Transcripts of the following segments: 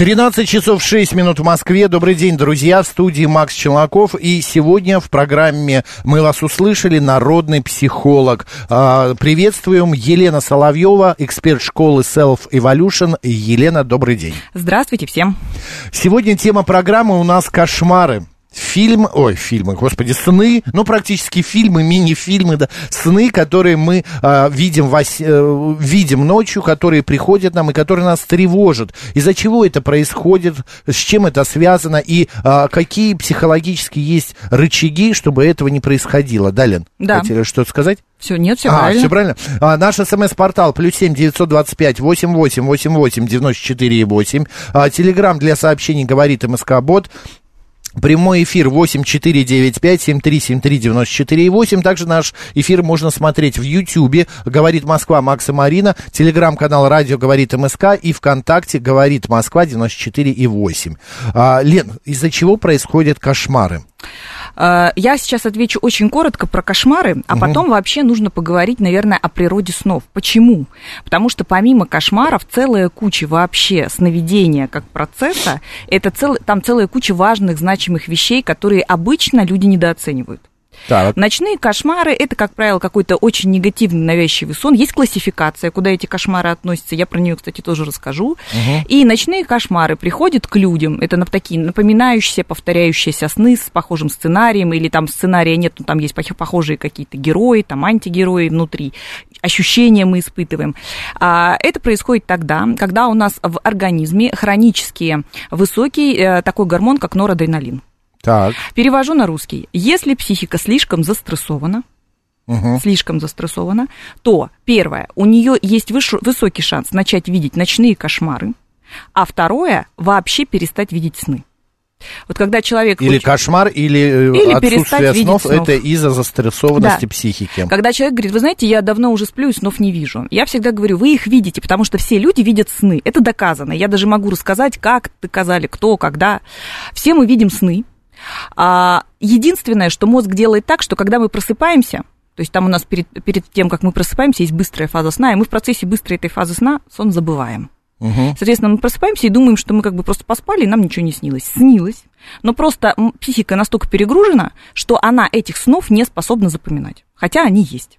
13 часов 6 минут в Москве. Добрый день, друзья. В студии Макс Челноков. И сегодня в программе «Мы вас услышали» народный психолог. А, Приветствуем Елена Соловьева, эксперт школы Self Evolution. Елена, добрый день. Здравствуйте всем. Сегодня тема программы у нас «Кошмары». Фильм, ой, фильмы, господи, сны, ну, практически фильмы, мини-фильмы, да, сны, которые мы а, видим, вось, э, видим ночью, которые приходят нам и которые нас тревожат. Из-за чего это происходит, с чем это связано и а, какие психологически есть рычаги, чтобы этого не происходило. Далин, Да. хотели что-то сказать? Все, нет, все а, правильно. все правильно. А, наш смс-портал плюс семь девятьсот двадцать пять восемь восемь восемь восемь девяносто четыре и восемь. А, Телеграмм для сообщений говорит МСК Бот. Прямой эфир 8495-7373-94-8. Также наш эфир можно смотреть в Ютьюбе. Говорит Москва Макс и Марина. Телеграм-канал Радио Говорит МСК. И ВКонтакте Говорит Москва 94,8. А, Лен, из-за чего происходят кошмары? Э, Я сейчас отвечу очень коротко про кошмары, а потом вообще нужно поговорить, наверное, о природе снов. Почему? Потому что помимо кошмаров целая куча вообще сновидения как процесса, это цел, там целая куча важных, значимых вещей, которые обычно люди недооценивают. Так. Ночные кошмары это, как правило, какой-то очень негативный навязчивый сон. Есть классификация, куда эти кошмары относятся. Я про нее, кстати, тоже расскажу. И ночные кошмары приходят к людям. Это на такие напоминающиеся, повторяющиеся сны с похожим сценарием, или там сценария нет, но там есть пох- похожие какие-то герои, там антигерои внутри. Ощущения мы испытываем. А, Это происходит тогда, когда у нас в организме хронически высокий э, такой гормон, как норадреналин. Так. Перевожу на русский. Если психика слишком застрессована, слишком застрессована, то первое, у нее есть выш- высокий шанс начать видеть ночные кошмары, а второе, вообще перестать видеть сны. Вот когда человек... Или очень- кошмар, или, э, Или отсутствие снов, снов. это из-за застрессованности Да. психики. Когда человек говорит, вы знаете, я давно уже сплю и снов не вижу. Я всегда говорю, вы их видите, потому что все люди видят сны. Это доказано. Я даже могу рассказать, как доказали, кто, когда. Все мы видим сны. А, единственное, что мозг делает так, что когда мы просыпаемся, то есть там у нас перед, перед тем, как мы просыпаемся, есть быстрая фаза сна, и мы в процессе быстрой этой фазы сна сон забываем. Соответственно, мы просыпаемся и думаем, что мы как бы просто поспали, и нам ничего не снилось. Снилось. Но просто психика настолько перегружена, что она этих снов не способна запоминать. Хотя они есть.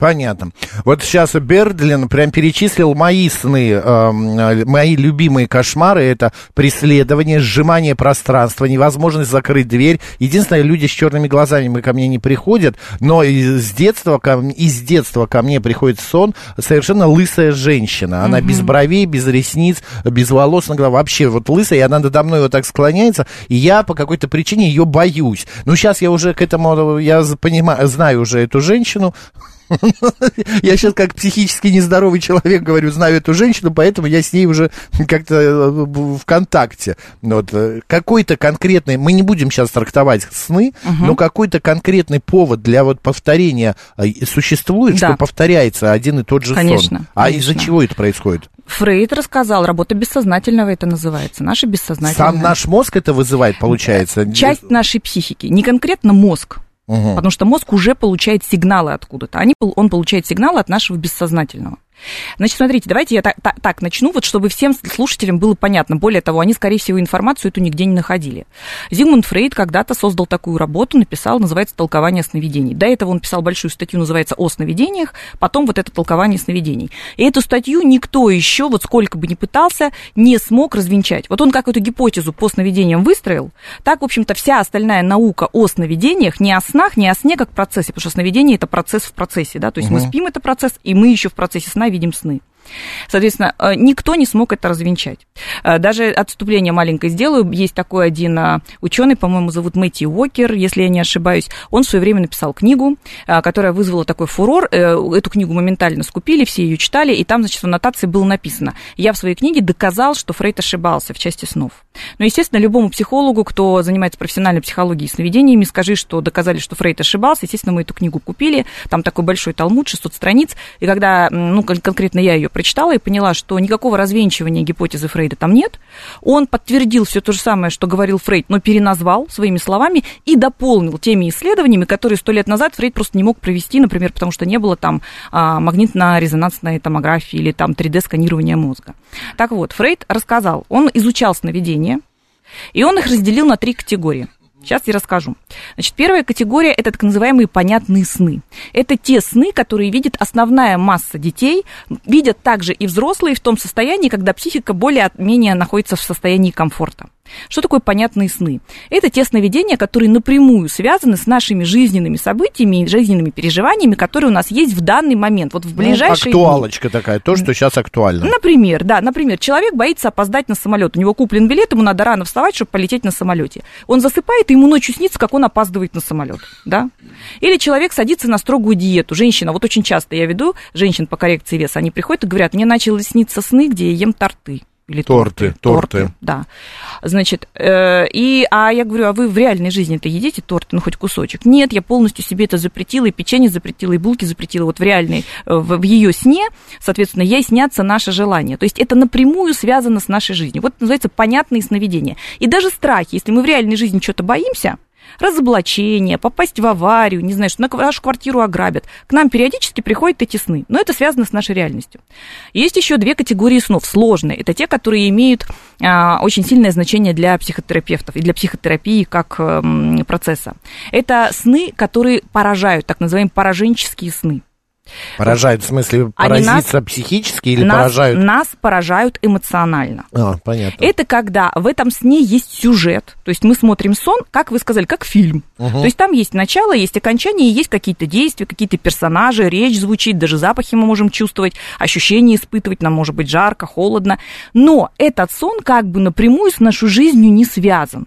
Понятно. Вот сейчас Бердлин прям перечислил мои сны, эм, э, мои любимые кошмары. Это преследование, сжимание пространства, невозможность закрыть дверь. Единственное, люди с черными глазами ко мне не приходят, но из детства, ко, из детства ко мне приходит сон совершенно лысая женщина. Она без бровей, без ресниц, без волос голове. Вообще вот лысая, и она надо мной вот так склоняется, и я по какой-то причине ее боюсь. Ну, сейчас я уже к этому, я понимаю, знаю уже эту женщину, я сейчас как психически нездоровый человек говорю, знаю эту женщину, поэтому я с ней уже как-то э, в контакте. Вот, э, какой-то конкретный, мы не будем сейчас трактовать сны, но какой-то конкретный повод для вот повторения э, существует, Да. что повторяется один и тот же Конечно, сон. А из-за чего это происходит? Фрейд рассказал, работа бессознательного это называется, наше бессознательное. Сам наш мозг это вызывает, получается? Часть нашей психики, не конкретно мозг, Мгм. потому что мозг уже получает сигналы откуда-то. Они, он получает сигналы от нашего бессознательного. Значит, смотрите, давайте я так, так- так начну, вот чтобы всем слушателям было понятно. Более того, они, скорее всего, информацию эту нигде не находили. Зигмунд Фрейд когда-то создал такую работу, написал, называется «Толкование сновидений». До этого он писал большую статью, называется «О сновидениях», потом вот это «Толкование сновидений». И эту статью никто еще, вот сколько бы ни пытался, не смог развенчать. Вот он как эту гипотезу по сновидениям выстроил, так, в общем-то, вся остальная наука о сновидениях, не о снах, не о сне как процессе, потому что сновидение – это процесс в процессе, да, то есть мы спим, это процесс, и мы еще в процессе сна видим сны. Соответственно, э, никто не смог это развенчать. Э, даже отступление маленькое сделаю. Есть такой один э, ученый, по-моему, зовут Мэтти Уокер, если я не ошибаюсь. Он в свое время написал книгу, которая вызвала такой фурор. Эту книгу моментально скупили, все ее читали, и там, значит, в аннотации было написано. Я в своей книге доказал, что Фрейд ошибался в части снов. Но, естественно, любому психологу, кто занимается профессиональной психологией и сновидениями, скажи, что доказали, что Фрейд ошибался. Естественно, мы эту книгу купили. Там такой большой талмуд, 600 страниц. И когда, ну, конкретно я ее прочитала и поняла, что никакого развенчивания гипотезы Фрейда там нет. Он подтвердил все то же самое, что говорил Фрейд, но переназвал своими словами и дополнил теми исследованиями, которые сто лет назад Фрейд просто не мог провести, например, потому что не было там а, магнитно-резонансной томографии или там 3D-сканирования мозга. Так вот, Фрейд рассказал, он изучал сновидения, и он их разделил на три категории. Сейчас я расскажу. Значит, первая категория – это так называемые понятные сны. Это те сны, которые видит основная масса детей, видят также и взрослые в том состоянии, когда психика более-менее находится в состоянии комфорта. Что такое понятные сны? Это те сновидения, которые напрямую связаны с нашими жизненными событиями и жизненными переживаниями, которые у нас есть в данный момент, вот в ну, ближайшие ну, Актуалочка дни. такая, то, что сейчас актуально. Например, да, например, человек боится опоздать на самолет, у него куплен билет, ему надо рано вставать, чтобы полететь на самолете. Он засыпает, и ему ночью снится, как он опаздывает на самолет, да? Или человек садится на строгую диету. Женщина, вот очень часто я веду женщин по коррекции веса, они приходят и говорят, мне начали сниться сны, где я ем торты или торты. Торты, торты. Да. Значит, э, и, а я говорю, а вы в реальной жизни-то едите торты, ну, хоть кусочек? Нет, я полностью себе это запретила, и печенье запретила, и булки запретила. Вот в реальной, э, в, в ее сне, соответственно, ей снятся наше желание. То есть это напрямую связано с нашей жизнью. Вот называется понятные сновидения. И даже страхи, если мы в реальной жизни что-то боимся, разоблачение, попасть в аварию, не знаю, что нашу квартиру ограбят. К нам периодически приходят эти сны, но это связано с нашей реальностью. Есть еще две категории снов, сложные. Это те, которые имеют а, очень сильное значение для психотерапевтов и для психотерапии как а, процесса. Это сны, которые поражают, так называемые пораженческие сны. Поражают, в смысле, поразиться нас, психически или нас, поражают? Нас поражают эмоционально. А, понятно. Это когда в этом сне есть сюжет. То есть мы смотрим сон, как вы сказали, как фильм. Угу. То есть там есть начало, есть окончание, есть какие-то действия, какие-то персонажи, речь звучит, даже запахи мы можем чувствовать, ощущения испытывать, нам может быть жарко, холодно. Но этот сон как бы напрямую с нашей жизнью не связан.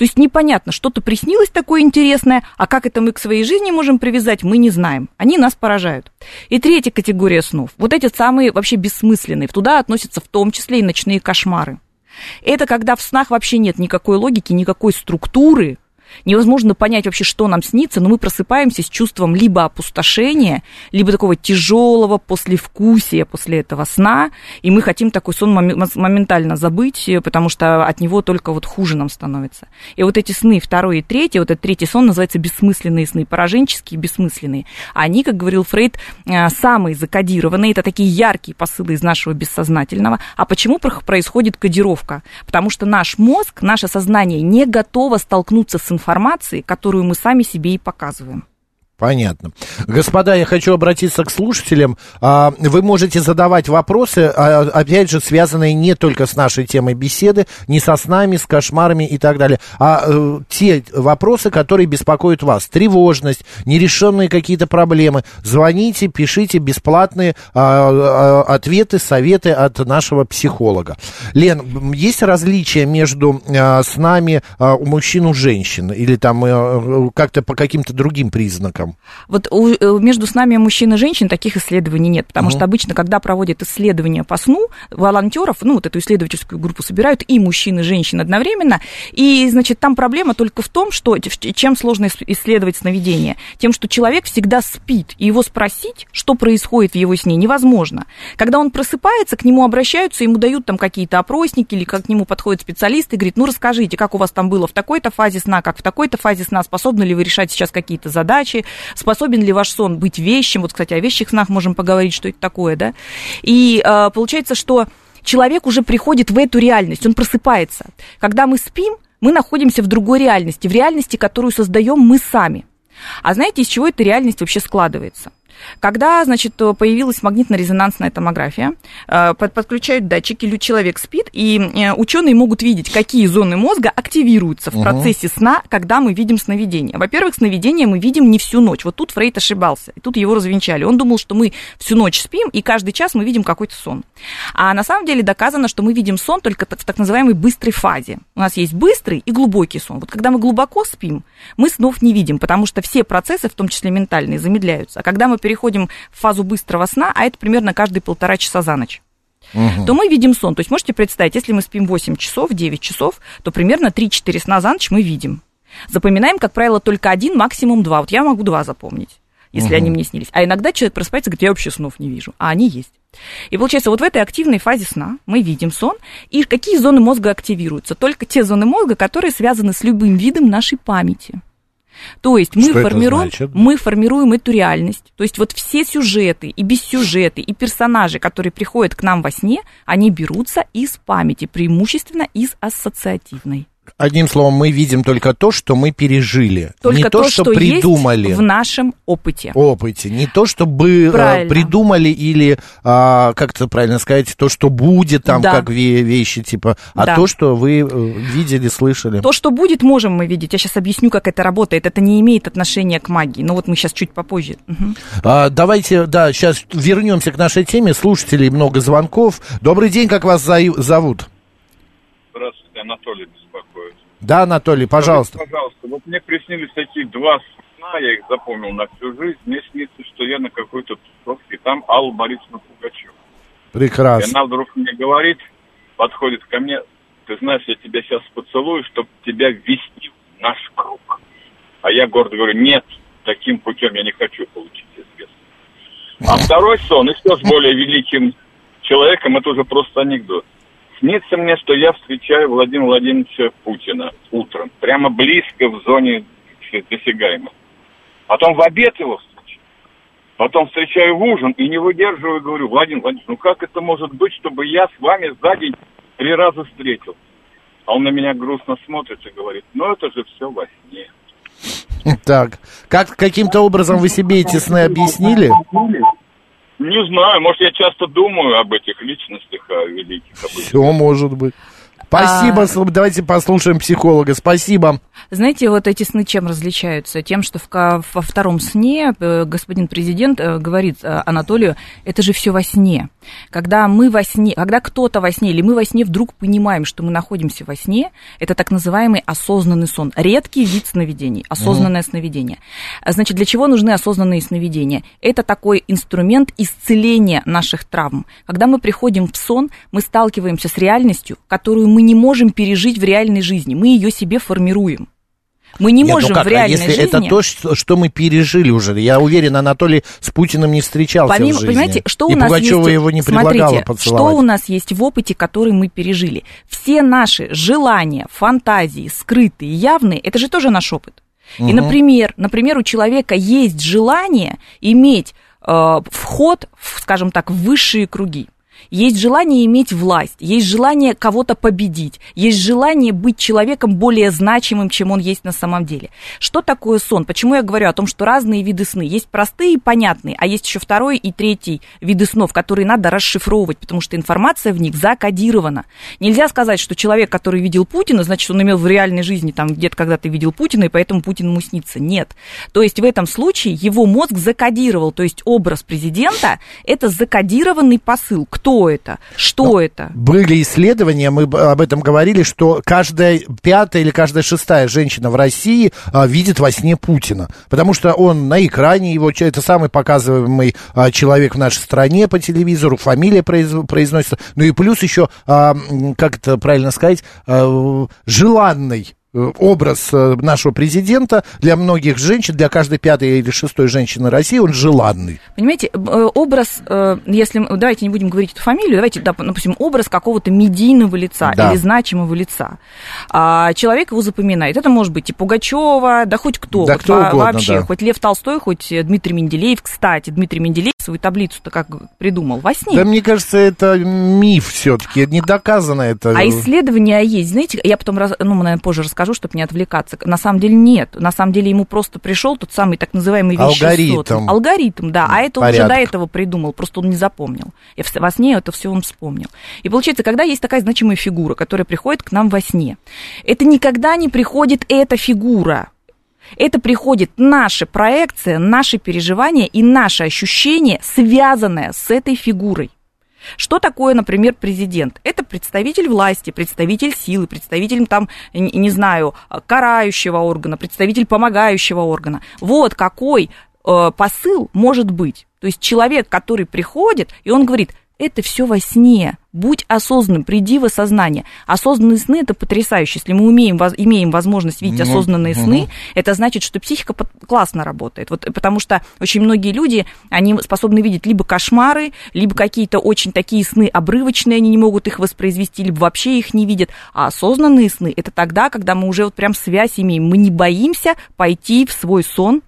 То есть непонятно, что-то приснилось такое интересное, а как это мы к своей жизни можем привязать, мы не знаем. Они нас поражают. И третья категория снов. Вот эти самые вообще бессмысленные. Туда относятся в том числе и ночные кошмары. Это когда в снах вообще нет никакой логики, никакой структуры, невозможно понять вообще, что нам снится, но мы просыпаемся с чувством либо опустошения, либо такого тяжелого послевкусия после этого сна, и мы хотим такой сон моментально забыть, потому что от него только вот хуже нам становится. И вот эти сны, второй и третий, вот этот третий сон называется бессмысленные сны, пораженческие бессмысленные. Они, как говорил Фрейд, э, самые закодированные, это такие яркие посылы из нашего бессознательного. А почему происходит кодировка? Потому что наш мозг, наше сознание не готово столкнуться с информацией, информации, которую мы сами себе и показываем. Понятно. Господа, я хочу обратиться к слушателям. А, вы можете задавать вопросы, а, опять же, связанные не только с нашей темой беседы, не со снами, с кошмарами и так далее, а э, те вопросы, которые беспокоят вас. Тревожность, нерешенные какие-то проблемы. Звоните, пишите бесплатные а, ответы, советы от нашего психолога. Лен, есть различия между снами у мужчин и женщин? Или там э, как-то по каким-то другим признакам? Там? Вот у, э, между с нами мужчин и женщин таких исследований нет, потому угу. что обычно, когда проводят исследования по сну, волонтеров, ну, вот эту исследовательскую группу собирают и мужчин, и женщин одновременно, и, значит, там проблема только в том, что чем сложно исследовать сновидение? Тем, что человек всегда спит, и его спросить, что происходит в его сне, невозможно. Когда он просыпается, к нему обращаются, ему дают там какие-то опросники, или как к нему подходит специалист и говорит, ну, расскажите, как у вас там было в такой-то фазе сна, как в такой-то фазе сна, способны ли вы решать сейчас какие-то задачи, способен ли ваш сон быть вещим. Вот, кстати, о вещих снах можем поговорить, что это такое, да. И э, получается, что человек уже приходит в эту реальность, он просыпается. Когда мы спим, мы находимся в другой реальности, в реальности, которую создаем мы сами. А знаете, из чего эта реальность вообще складывается? Когда, значит, появилась магнитно-резонансная томография, э, под- подключают датчики, человек спит, и э, ученые могут видеть, какие зоны мозга активируются в процессе сна, когда мы видим сновидение. Во-первых, сновидение мы видим не всю ночь. Вот тут Фрейд ошибался, и тут его развенчали. Он думал, что мы всю ночь спим, и каждый час мы видим какой-то сон. А на самом деле доказано, что мы видим сон только в так называемой быстрой фазе. У нас есть быстрый и глубокий сон. Вот когда мы глубоко спим, мы снов не видим, потому что все процессы, в том числе ментальные, замедляются. А когда мы переходим в фазу быстрого сна, а это примерно каждые полтора часа за ночь, то мы видим сон. То есть можете представить, если мы спим 8 часов, 9 часов, то примерно 3-4 сна за ночь мы видим. Запоминаем, как правило, только один, максимум два. Вот я могу два запомнить, если они мне снились. А иногда человек просыпается и говорит, я вообще снов не вижу. А они есть. И получается, вот в этой активной фазе сна мы видим сон, и какие зоны мозга активируются? Только те зоны мозга, которые связаны с любым видом нашей памяти. То есть мы Что формируем, мы формируем эту реальность. То есть вот все сюжеты и бессюжеты, и персонажи, которые приходят к нам во сне, они берутся из памяти, преимущественно из ассоциативной. Одним словом, мы видим только то, что мы пережили. Только не то, что, придумали. есть в нашем опыте. опыте. Не то, что бы э, Правильно. придумали или, а, как это правильно сказать, то, что будет там, Да. как ве- вещи, типа, а Да. то, что вы э, видели, слышали. То, что будет, можем мы видеть. Я сейчас объясню, как это работает. Это не имеет отношения к магии. Но вот мы сейчас чуть попозже. Мгм. А, давайте, да, сейчас вернемся к нашей теме. Слушателей много звонков. Добрый день, как вас зовут? Здравствуйте, Анатолий беспокоит. Да, Анатолий, пожалуйста. Скажите, пожалуйста, вот мне приснились такие два сна, я их запомнил на всю жизнь. Мне снится, что я на какой-то тусовке, там Алла Борисовна Пугачева. И Прекрасно. она вдруг мне говорит, подходит ко мне, ты знаешь, я тебя сейчас поцелую, чтобы тебя ввести в наш круг. А я гордо говорю, нет, таким путем я не хочу получить известность. А второй сон, и все с более великим человеком, это уже просто анекдот. Снится мне, что я встречаю Владимира Владимировича Путина утром, прямо близко в зоне досягаемой. Потом в обед его встречаю. Потом встречаю в ужин и не выдерживаю говорю, Владимир Владимирович, ну как это может быть, чтобы я с вами за день три раза встретил? А он на меня грустно смотрит и говорит, ну это же все во сне. Так, как каким-то образом вы себе эти сны объяснили? Не знаю, может, я часто думаю об этих личностях, о великих, об этих. Все может быть. Спасибо, сл- давайте послушаем психолога. Спасибо. Знаете, вот эти сны чем различаются? Тем, что в во втором сне э, господин президент э, говорит э, Анатолию, это же все во сне. Когда мы во сне, когда кто-то во сне, или мы во сне вдруг понимаем, что мы находимся во сне, это так называемый осознанный сон. Редкий вид сновидений, осознанное сновидение. А, Значит, для чего нужны осознанные сновидения? Это такой инструмент исцеления наших травм. Когда мы приходим в сон, мы сталкиваемся с реальностью, которую мы не можем пережить в реальной жизни. Мы ее себе формируем. Мы не Нет, ну можем как, в реальной а если жизни... это то, что, что мы пережили уже? Я уверен, Анатолий с Путиным не встречался Помимо, в жизни. понимаете, что И у нас Пугачева есть... его не предлагала Смотрите, поцеловать. что у нас есть в опыте, который мы пережили. Все наши желания, фантазии, скрытые, явные, это же тоже наш опыт. И, например, например, у человека есть желание иметь э, вход, в, скажем так, в высшие круги. Есть желание иметь власть, есть желание кого-то победить, есть желание быть человеком более значимым, чем он есть на самом деле. Что такое сон? Почему я говорю о том, что разные виды сны? Есть простые и понятные, а есть еще второй и третий виды снов, которые надо расшифровывать, потому что информация в них закодирована. Нельзя сказать, что человек, который видел Путина, значит, он имел в реальной жизни, там, где-то когда-то видел Путина, и поэтому Путин ему снится. Нет. То есть в этом случае его мозг закодировал, то есть образ президента – это закодированный посыл. Кто это? Что это? Были исследования, мы об этом говорили, что каждая пятая или каждая шестая женщина в России а, видит во сне Путина. Потому что он на экране, его это самый показываемый а, человек в нашей стране по телевизору, фамилия произ- произносится. Ну и плюс еще, а, как это правильно сказать, а, желанный образ э, нашего президента для многих женщин, для каждой пятой или шестой женщины России он желанный. Понимаете, э, образ, э, если давайте не будем говорить эту фамилию, давайте, доп- допустим, образ какого-то медийного лица Да. или значимого лица. А, человек его запоминает. Это может быть и Пугачева, да хоть кто. Да Вот кто угодно, Вообще, да. хоть Лев Толстой, хоть э, Дмитрий Менделеев. Кстати, Дмитрий Менделеев свою таблицу-то как придумал? Во сне. Да мне кажется, это миф все-таки, не доказано это. А исследования есть, знаете, я потом, ну, наверное, позже расскажу, расскажу, чтобы не отвлекаться. На самом деле нет. На самом деле ему просто пришел тот самый так называемый вещесот. Алгоритм. Алгоритм, да. А это он уже Порядок. до этого придумал, просто он не запомнил. И во сне это все он вспомнил. И получается, когда есть такая значимая фигура, которая приходит к нам во сне, это никогда не приходит эта фигура. Это приходит наша проекция, наши переживания и наше ощущение, связанное с этой фигурой. Что такое, например, президент? Это представитель власти, представитель силы, представитель там, не знаю, карающего органа, представитель помогающего органа. Вот какой э, посыл может быть. То есть человек, который приходит, и он говорит, это все во сне. Будь осознанным, приди в осознание. Осознанные сны это потрясающе. Если мы умеем, воз- имеем возможность видеть Ну, осознанные мгм. сны, это значит, что психика под- классно работает. Вот, потому что очень многие люди, они способны видеть либо кошмары, либо какие-то очень такие сны обрывочные, они не могут их воспроизвести, либо вообще их не видят. А осознанные сны это тогда, когда мы уже вот прям связь имеем. Мы не боимся пойти в свой сон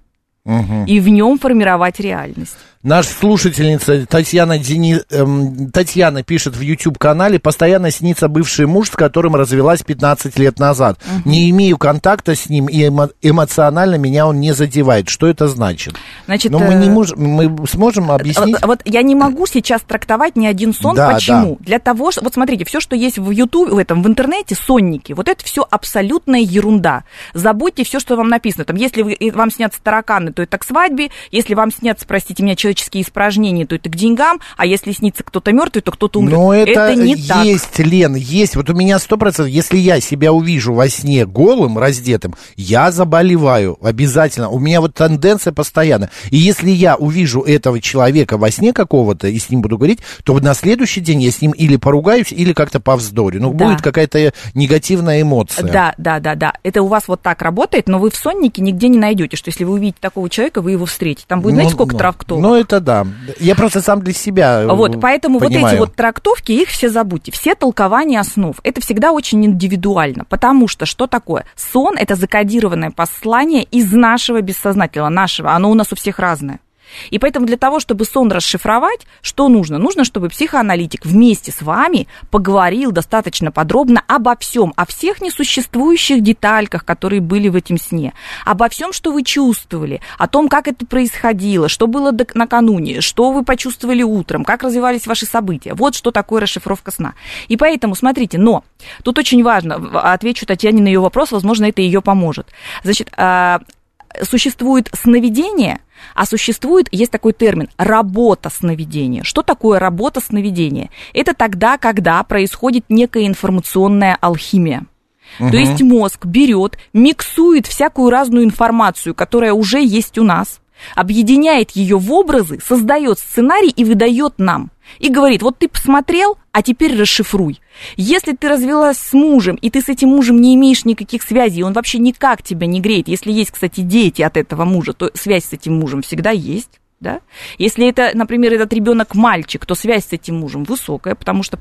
Мгм. и в нем формировать реальность. Наша слушательница Татьяна, Дени... эм, Татьяна пишет в YouTube-канале, постоянно снится бывший муж, с которым развелась 15 лет назад. Не имею контакта с ним, и эмо- эмоционально меня он не задевает. Что это значит? Значит, Но мы не э, можем, мы сможем объяснить? Вот, вот я не могу сейчас трактовать ни один сон. Да, Почему? Для того, что вот смотрите, все, что есть в YouTube, в этом в интернете, сонники, вот это все абсолютная ерунда. Забудьте все, что вам написано. Там, если вы, вам снятся тараканы, то это к свадьбе. Если вам снятся, простите меня, человеческие испражнения, то это к деньгам. А если снится кто-то мертвый, то кто-то умрет. Но это, не так. есть, Лен, есть. Вот у меня сто процентов, если я себя увижу во сне голым, раздетым, я заболеваю обязательно. У меня вот тенденция постоянно. И если я увижу этого человека во сне какого-то и с ним буду говорить, то на следующий день я с ним или поругаюсь, или как-то повздорю. Ну, Да. будет какая-то негативная эмоция. Да, да, да, да. Это у вас вот так работает, но вы в соннике нигде не найдете, что если вы увидите такого человека, вы его встретите. Там будет, знаете, сколько ну, травктолок? Ну, это да. Я просто сам для себя э, Вот, поэтому вот понимаю. эти вот трактовки, их все забудьте. Все толкования основ, это всегда очень индивидуально, потому что что такое? Сон – это закодированное послание из нашего бессознательного, нашего, оно у нас у всех разное. И поэтому для того, чтобы сон расшифровать, что нужно? Нужно, чтобы психоаналитик вместе с вами поговорил достаточно подробно обо всем, о всех несуществующих детальках, которые были в этом сне, обо всем, что вы чувствовали, о том, как это происходило, что было накануне, что вы почувствовали утром, как развивались ваши события. Вот что такое расшифровка сна. И поэтому, смотрите, но тут очень важно, отвечу Татьяне на ее вопрос, возможно, это ее поможет. Значит, а, существует сновидение, а существует, есть такой термин, работа сновидения. Что такое работа сновидения? Это тогда, когда происходит некая информационная алхимия. То есть мозг берет, миксует всякую разную информацию, которая уже есть у нас, объединяет ее в образы, создает сценарий и выдает нам. И говорит, вот ты посмотрел, а теперь расшифруй. Если ты развелась с мужем, и ты с этим мужем не имеешь никаких связей, он вообще никак тебя не греет, если есть, кстати, дети от этого мужа, то связь с этим мужем всегда есть. Да? Если это, например, этот ребенок мальчик, то связь с этим мужем высокая, потому что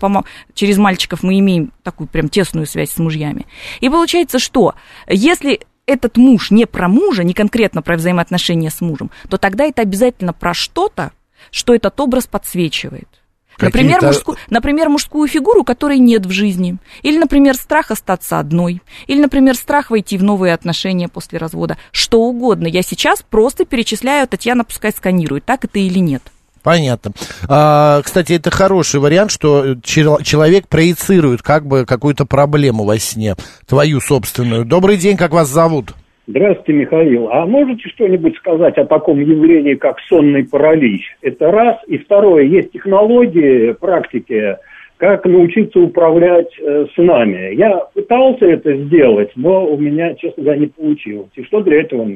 через мальчиков мы имеем такую прям тесную связь с мужьями. И получается, что если этот муж не про мужа, не конкретно про взаимоотношения с мужем, то тогда это обязательно про что-то, что этот образ подсвечивает. Например, мужскую, например, мужскую фигуру, которой нет в жизни. Или, например, страх остаться одной. Или, например, страх войти в новые отношения после развода. Что угодно. Я сейчас просто перечисляю, Татьяна пускай сканирует, так это или нет. Понятно. А, кстати, это хороший вариант, что чел- человек проецирует как бы какую-то проблему во сне, твою собственную. Добрый день, как вас зовут? Здравствуйте, Михаил. А можете что-нибудь сказать о таком явлении, как сонный паралич? Это раз. И второе, есть технологии, практики, как научиться управлять э, снами. Я пытался это сделать, но у меня, честно говоря, не получилось. И что для этого?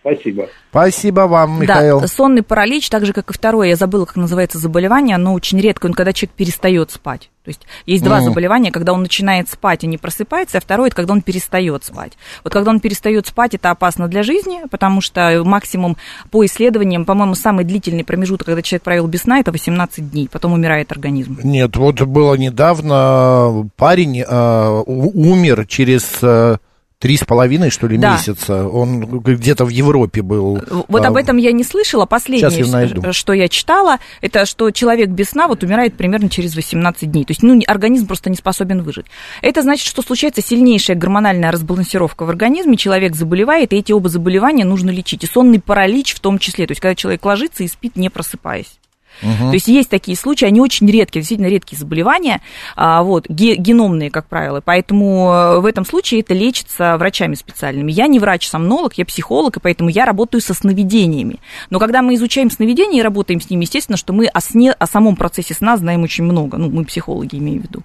Спасибо. Спасибо вам, Михаил. Да, сонный паралич, так же, как и второе, я забыла, как называется заболевание, оно очень редко, он когда человек перестает спать. То есть есть два Мгм. заболевания, когда он начинает спать и не просыпается, а второе, это когда он перестает спать. Вот когда он перестает спать, это опасно для жизни, потому что максимум по исследованиям, по-моему, самый длительный промежуток, когда человек провел без сна, это 18 дней, потом умирает организм. Нет, вот было недавно, парень э, умер через э, Три с половиной, что ли, Да. месяца. Он где-то в Европе был. Вот А, об этом я не слышала. Последнее, я ш- что я читала, это что человек без сна вот умирает примерно через 18 дней. То есть, ну, организм просто не способен выжить. Это значит, что случается сильнейшая гормональная разбалансировка в организме, человек заболевает, и эти оба заболевания нужно лечить. И сонный паралич в том числе. То есть, когда человек ложится и спит, не просыпаясь. То есть есть такие случаи, они очень редкие, действительно редкие заболевания, а, вот, ге- геномные, как правило, поэтому э, в этом случае это лечится врачами специальными. Я не врач-сомнолог, я психолог, и поэтому я работаю со сновидениями. Но когда мы изучаем сновидения и работаем с ними, естественно, что мы о сне, о самом процессе сна знаем очень много, ну, мы психологи имею в виду.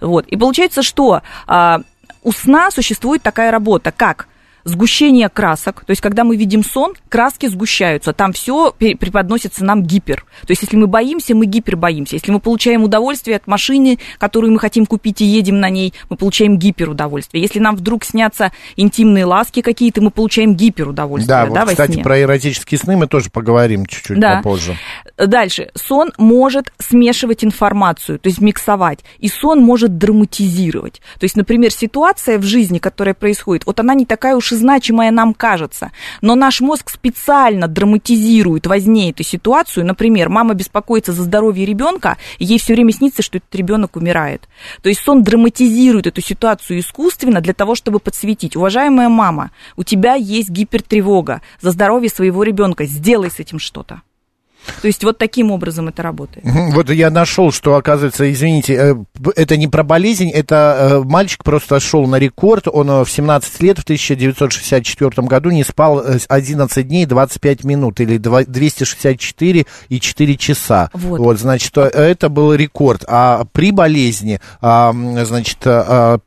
Вот. И получается, что а, у сна существует такая работа, как сгущение красок, то есть когда мы видим сон, краски сгущаются, там все преподносится нам гипер. То есть если мы боимся, мы гипер боимся. Если мы получаем удовольствие от машины, которую мы хотим купить и едем на ней, мы получаем гипер удовольствие. Если нам вдруг снятся интимные ласки какие-то, мы получаем гипер удовольствие. Да, Да, вот, во кстати, сне. про эротические сны мы тоже поговорим чуть-чуть Да. попозже. Дальше. Сон может смешивать информацию, то есть миксовать. И сон может драматизировать. То есть, например, ситуация в жизни, которая происходит, вот она не такая уж значимая нам кажется. Но наш мозг специально драматизирует возне эту ситуацию. Например, мама беспокоится за здоровье ребенка, и ей все время снится, что этот ребенок умирает. То есть сон драматизирует эту ситуацию искусственно для того, чтобы подсветить. Уважаемая мама, у тебя есть гипертревога за здоровье своего ребенка. Сделай с этим что-то. То есть вот таким образом это работает. Вот я нашел, что, оказывается, извините, э, это не про болезнь, это э, мальчик просто шел на рекорд. Он э, в 17 лет, в 1964 году, не спал э, 11 дней 25 минут, или два- 264 и 4 часа. Вот. значит, э, это был рекорд. А при болезни, значит,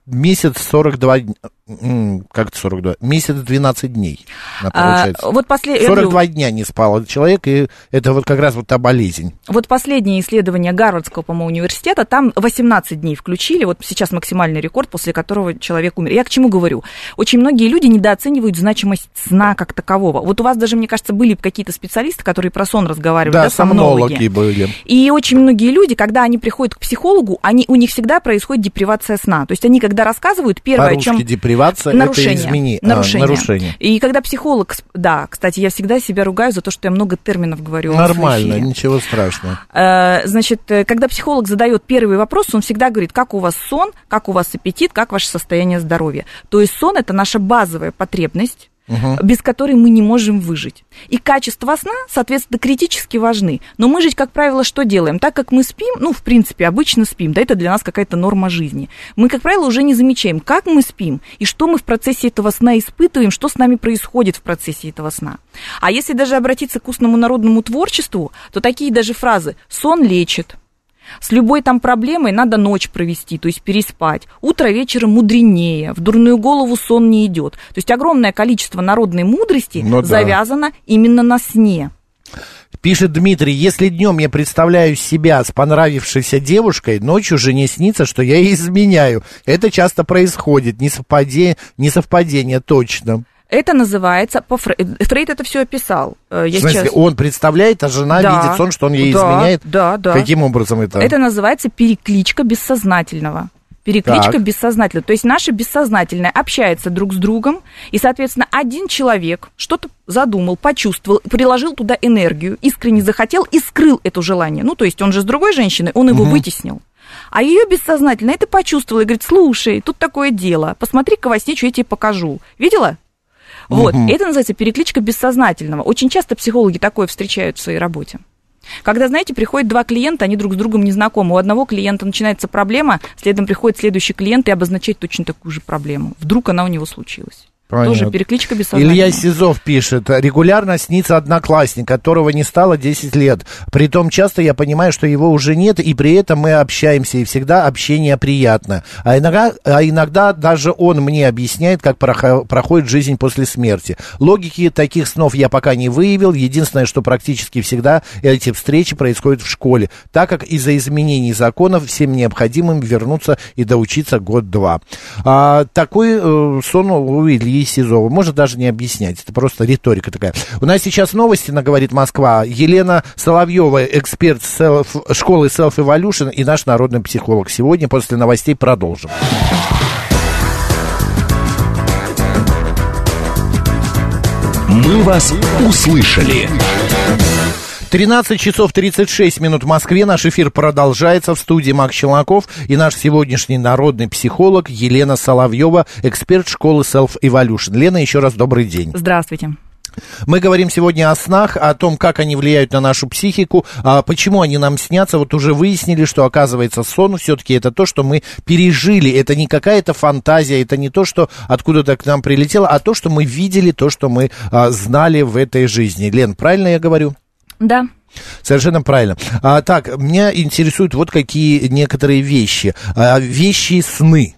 месяц 42 дня. М, Как это 42? Месяц 12 дней, а, А, получается. вот после... 42 дня не спал человек, и это вот как раз вот та болезнь. Вот последнее исследование Гарвардского, по-моему, университета, там 18 дней включили, вот сейчас максимальный рекорд, после которого человек умер. Я к чему говорю? Очень многие люди недооценивают значимость сна как такового. Вот у вас даже, мне кажется, были какие-то специалисты, которые про сон разговаривали, да, Да, сомнологи были. И очень многие люди, когда они приходят к психологу, они, у них всегда происходит депривация сна. То есть они, когда рассказывают, первое, о чем... депривация нарушение, это измени... а, нарушение. нарушение. И когда психолог, да, кстати, я всегда себя ругаю за то, что я много терминов говорю. Нормально, ничего страшного. Э, Значит, э, когда психолог задает первый вопрос, он всегда говорит, как у вас сон, как у вас аппетит, как ваше состояние здоровья. То есть сон это наша базовая потребность, без которой мы не можем выжить. И качество сна, соответственно, критически важны. Но мы же, как правило, что делаем? Так как мы спим, ну, в принципе, обычно спим, да, это для нас какая-то норма жизни. Мы, как правило, уже не замечаем, как мы спим и что мы в процессе этого сна испытываем, что с нами происходит в процессе этого сна. А если даже обратиться к устному народному творчеству, то такие даже фразы «сон лечит», с любой там проблемой надо ночь провести, то есть переспать. Утро вечером мудренее, в дурную голову сон не идет. То есть огромное количество народной мудрости Ну да. завязано именно на сне. Пишет Дмитрий, если днем я представляю себя с понравившейся девушкой, ночью жене снится, что я ей изменяю. Это часто происходит, несовпадение, несовпадение точно. Это называется, по Фре- Фрейд это все описал. Э, Я В смысле, сейчас- он представляет, а жена Да, видит сон, что он ей да, изменяет? Да, да. Каким образом это? Это называется перекличка бессознательного. Перекличка Так. бессознательного. То есть наше бессознательное общается друг с другом, и, соответственно, один человек что-то задумал, почувствовал, приложил туда энергию, искренне захотел и скрыл это желание. Ну, то есть он же с другой женщиной, он его вытеснил. А ее бессознательно это почувствовал и говорит, слушай, тут такое дело, посмотри-ка во сне, что я тебе покажу. Видела? Вот, это называется перекличка бессознательного. Очень часто психологи такое встречают в своей работе. Когда, знаете, приходят два клиента, они друг с другом не знакомы. У одного клиента начинается проблема, следом приходит следующий клиент и обозначает точно такую же проблему. Вдруг она у него случилась. Понятно. Тоже перекличка бессознательного. Илья Сизов пишет, регулярно снится одноклассник, которого не стало 10 лет. Притом часто я понимаю, что его уже нет, и при этом мы общаемся, и всегда общение приятно. А иногда, а иногда даже он мне объясняет, как прохо- проходит жизнь после смерти. Логики таких снов я пока не выявил. Единственное, что практически всегда эти встречи происходят в школе, так как из-за изменений законов всем необходимым вернуться и доучиться год-два. А, такой э, сон у Ильи и Сизова. Может даже не объяснять, это просто риторика такая. У нас сейчас новости на «Говорит Москва». Елена Соловьева, эксперт селф, школы Self Evolution и наш народный психолог. Сегодня после новостей продолжим. Мы вас услышали. 13 часов 36 минут в Москве. Наш эфир продолжается в студии Макс Челноков и наш сегодняшний народный психолог Елена Соловьева, эксперт школы Self Evolution. Лена, еще раз добрый день. Здравствуйте. Мы говорим сегодня о снах, о том, как они влияют на нашу психику, а почему они нам снятся. Вот уже выяснили, что, оказывается, сон все-таки это то, что мы пережили. Это не какая-то фантазия, это не то, что откуда-то к нам прилетело, а то, что мы видели, то, что мы а, знали в этой жизни. Лен, правильно я говорю? Да. Совершенно правильно. А, так, меня интересуют вот какие некоторые вещи. А, вещи сны.